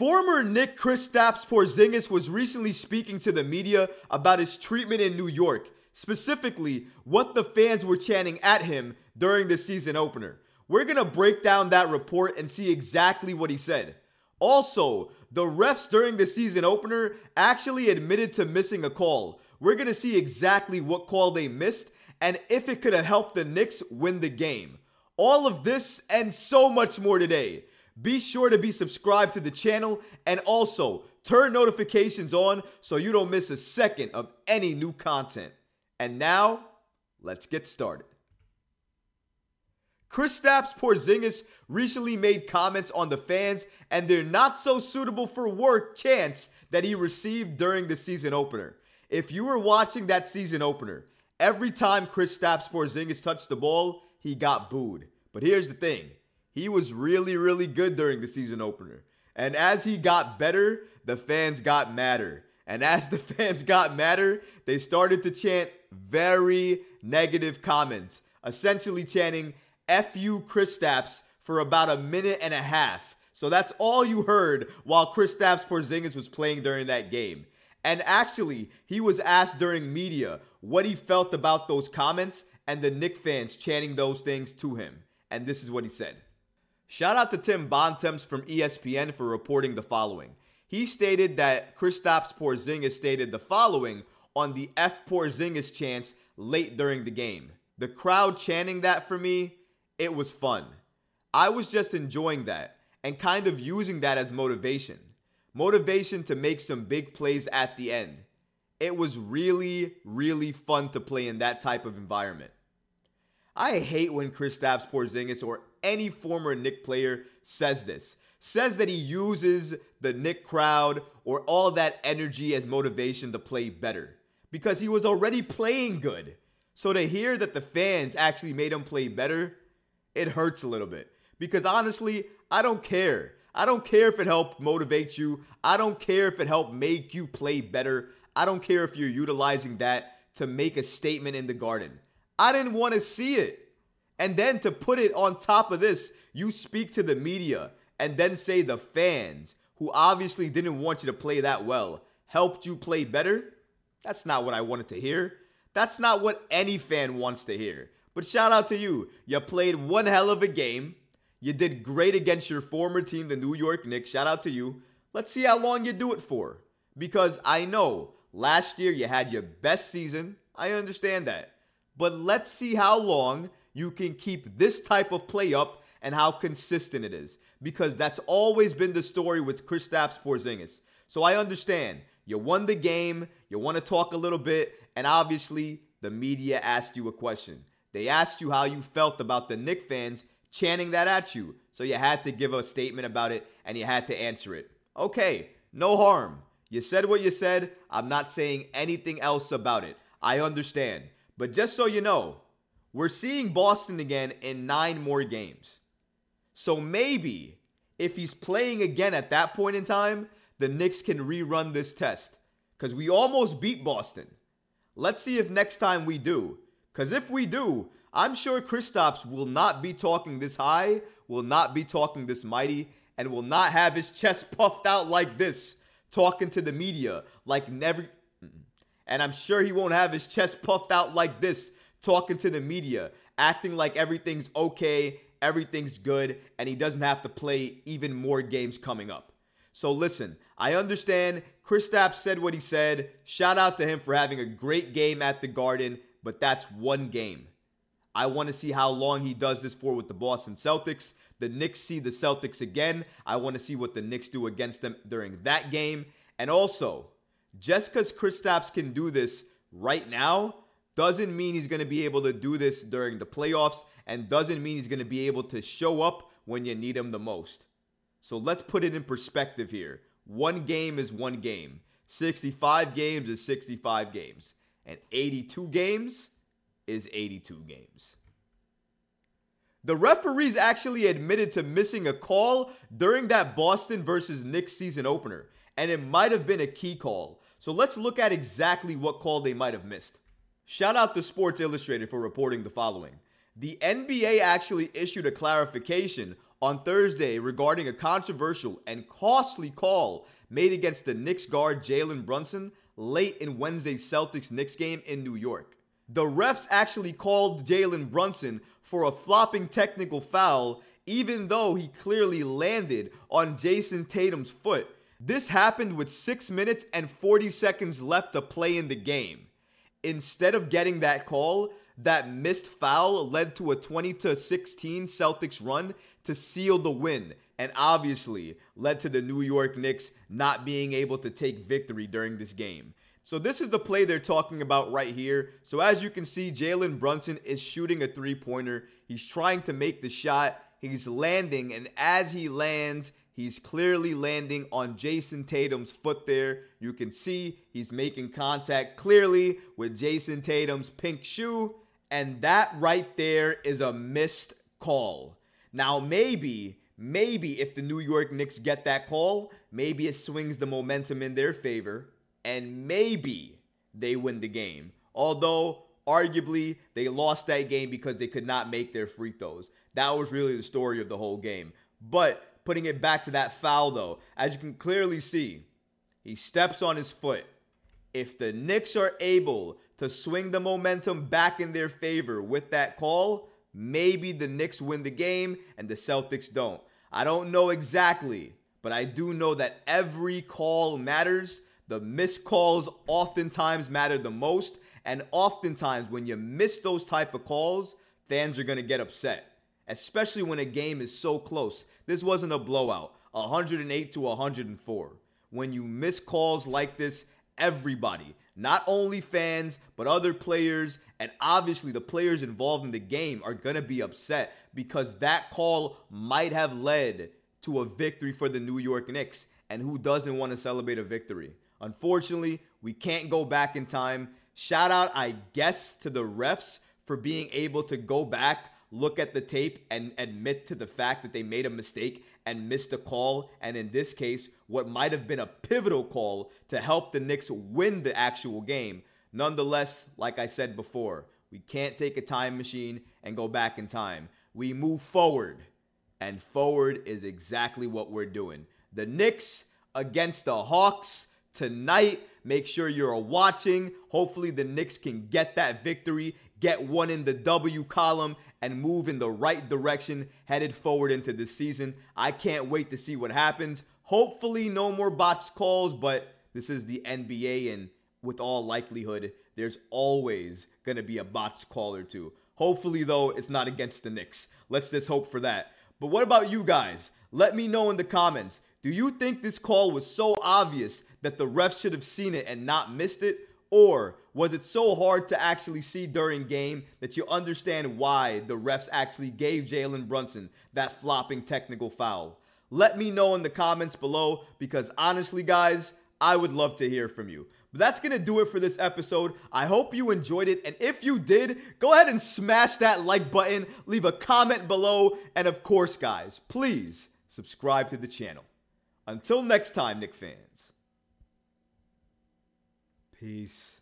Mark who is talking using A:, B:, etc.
A: Former Knick Kristaps Porzingis was recently speaking to the media about his treatment in New York, specifically what the fans were chanting at him during the season opener. We're going to break down that report and see exactly what he said. Also, the refs during the season opener actually admitted to missing a call. We're going to see exactly what call they missed and if it could have helped the Knicks win the game. All of this and so much more today. Be sure to be subscribed to the channel and also turn notifications on so you don't miss a second of any new content. And now, let's get started. Kristaps Porzingis recently made comments on the fans and their not so suitable for work chance that he received during the season opener. If you were watching that season opener, every time Kristaps Porzingis touched the ball, he got booed. But here's the thing he was really, really good during the season opener. And as he got better, the fans got madder. And as the fans got madder, they started to chant very negative comments, essentially chanting F you Kristaps for about a minute and a half. So that's all you heard while Kristaps Porzingis was playing during that game. And actually, he was asked during media what he felt about those comments and the Knick fans chanting those things to him. And this is what he said. Shout out to Tim Bontemps from ESPN for reporting the following. He stated that Kristaps Porzingis stated the following on the F Porzingis chance late during the game. The crowd chanting that for me, it was fun. I was just enjoying that and kind of using that as motivation. Motivation to make some big plays at the end. It was really, really fun to play in that type of environment. I hate when Chris Kristaps Porzingis or any former Knick player says this. Says that he uses the Knick crowd or all that energy as motivation to play better because he was already playing good. So to hear that the fans actually made him play better, it hurts a little bit. Because honestly, I don't care. I don't care if it helped motivate you. I don't care if it helped make you play better. I don't care if you're utilizing that to make a statement in the garden. I didn't want to see it. And then to put it on top of this, you speak to the media and then say the fans, who obviously didn't want you to play that well, helped you play better. That's not what I wanted to hear. That's not what any fan wants to hear. But shout out to you. You played one hell of a game. You did great against your former team, the New York Knicks. Shout out to you. Let's see how long you do it for. Because I know last year you had your best season. I understand that. But let's see how long you can keep this type of play up and how consistent it is. Because that's always been the story with Kristaps Porzingis. So I understand. You won the game. You want to talk a little bit. And obviously, the media asked you a question. They asked you how you felt about the Knick fans chanting that at you. So you had to give a statement about it and you had to answer it. Okay, no harm. You said what you said. I'm not saying anything else about it. I understand. But just so you know, we're seeing Boston again in nine more games. So maybe if he's playing again at that point in time, the Knicks can rerun this test. Because we almost beat Boston. Let's see if next time we do. Because if we do, I'm sure Kristaps will not be talking this high, will not be talking this mighty, and will not have his chest puffed out like this, talking to the media like never, and I'm sure he won't have his chest puffed out like this, talking to the media, acting like everything's okay, everything's good, and he doesn't have to play even more games coming up. So listen, I understand Chris Kristaps said what he said. Shout out to him for having a great game at the Garden, but that's one game. I want to see how long he does this for with the Boston Celtics. The Knicks see the Celtics again. I want to see what the Knicks do against them during that game. And also, just because Kristaps can do this right now doesn't mean he's going to be able to do this during the playoffs and doesn't mean he's going to be able to show up when you need him the most. So let's put it in perspective here. One game is one game. 65 games is 65 games. And 82 games is 82 games. The referees actually admitted to missing a call during that Boston versus Knicks season opener, and it might have been a key call. So let's look at exactly what call they might have missed. Shout out to Sports Illustrated for reporting the following. The NBA actually issued a clarification on Thursday regarding a controversial and costly call made against the Knicks guard Jalen Brunson late in Wednesday's Celtics Knicks game in New York. The refs actually called Jalen Brunson for a flopping technical foul, even though he clearly landed on Jayson Tatum's foot. This happened with 6 minutes and 40 seconds left to play in the game. Instead of getting that call, that missed foul led to a 20 to 16 Celtics run to seal the win and obviously led to the New York Knicks not being able to take victory during this game. So this is the play they're talking about right here. So as you can see, Jalen Brunson is shooting a three-pointer. He's trying to make the shot. He's landing, and as he lands, he's clearly landing on Jayson Tatum's foot there. You can see he's making contact clearly with Jayson Tatum's pink shoe, and that right there is a missed call. Now, maybe, maybe if the New York Knicks get that call, maybe it swings the momentum in their favor, and maybe they win the game. Although, arguably, they lost that game because they could not make their free throws. That was really the story of the whole game. But putting it back to that foul, though, as you can clearly see, he steps on his foot. If the Knicks are able to swing the momentum back in their favor with that call, maybe the Knicks win the game and the Celtics don't. I don't know exactly, but I do know that every call matters. The missed calls oftentimes matter the most, and oftentimes when you miss those type of calls, fans are going to get upset, especially when a game is so close. This wasn't a blowout, 108 to 104. When you miss calls like this, everybody, not only fans, but other players, and obviously the players involved in the game are going to be upset because that call might have led to a victory for the New York Knicks. And who doesn't want to celebrate a victory? Unfortunately, we can't go back in time. Shout out, I guess, to the refs for being able to go back, look at the tape, and admit to the fact that they made a mistake and missed a call. And in this case, what might have been a pivotal call to help the Knicks win the actual game. Nonetheless, like I said before, we can't take a time machine and go back in time. We move forward, and forward is exactly what we're doing. The Knicks against the Hawks tonight. Make sure you're watching. Hopefully, the Knicks can get that victory, get one in the W column, and move in the right direction headed forward into the season. I can't wait to see what happens. Hopefully, no more botched calls, but this is the NBA, and with all likelihood, there's always going to be a botched call or two. Hopefully, though, it's not against the Knicks. Let's just hope for that. But what about you guys? Let me know in the comments. Do you think this call was so obvious that the refs should have seen it and not missed it? Or was it so hard to actually see during game that you understand why the refs actually gave Jalen Brunson that flopping technical foul? Let me know in the comments below because honestly, guys, I would love to hear from you. But that's going to do it for this episode. I hope you enjoyed it. And if you did, go ahead and smash that like button, leave a comment below, and of course, guys, please subscribe to the channel. Until next time, Knick fans. Peace.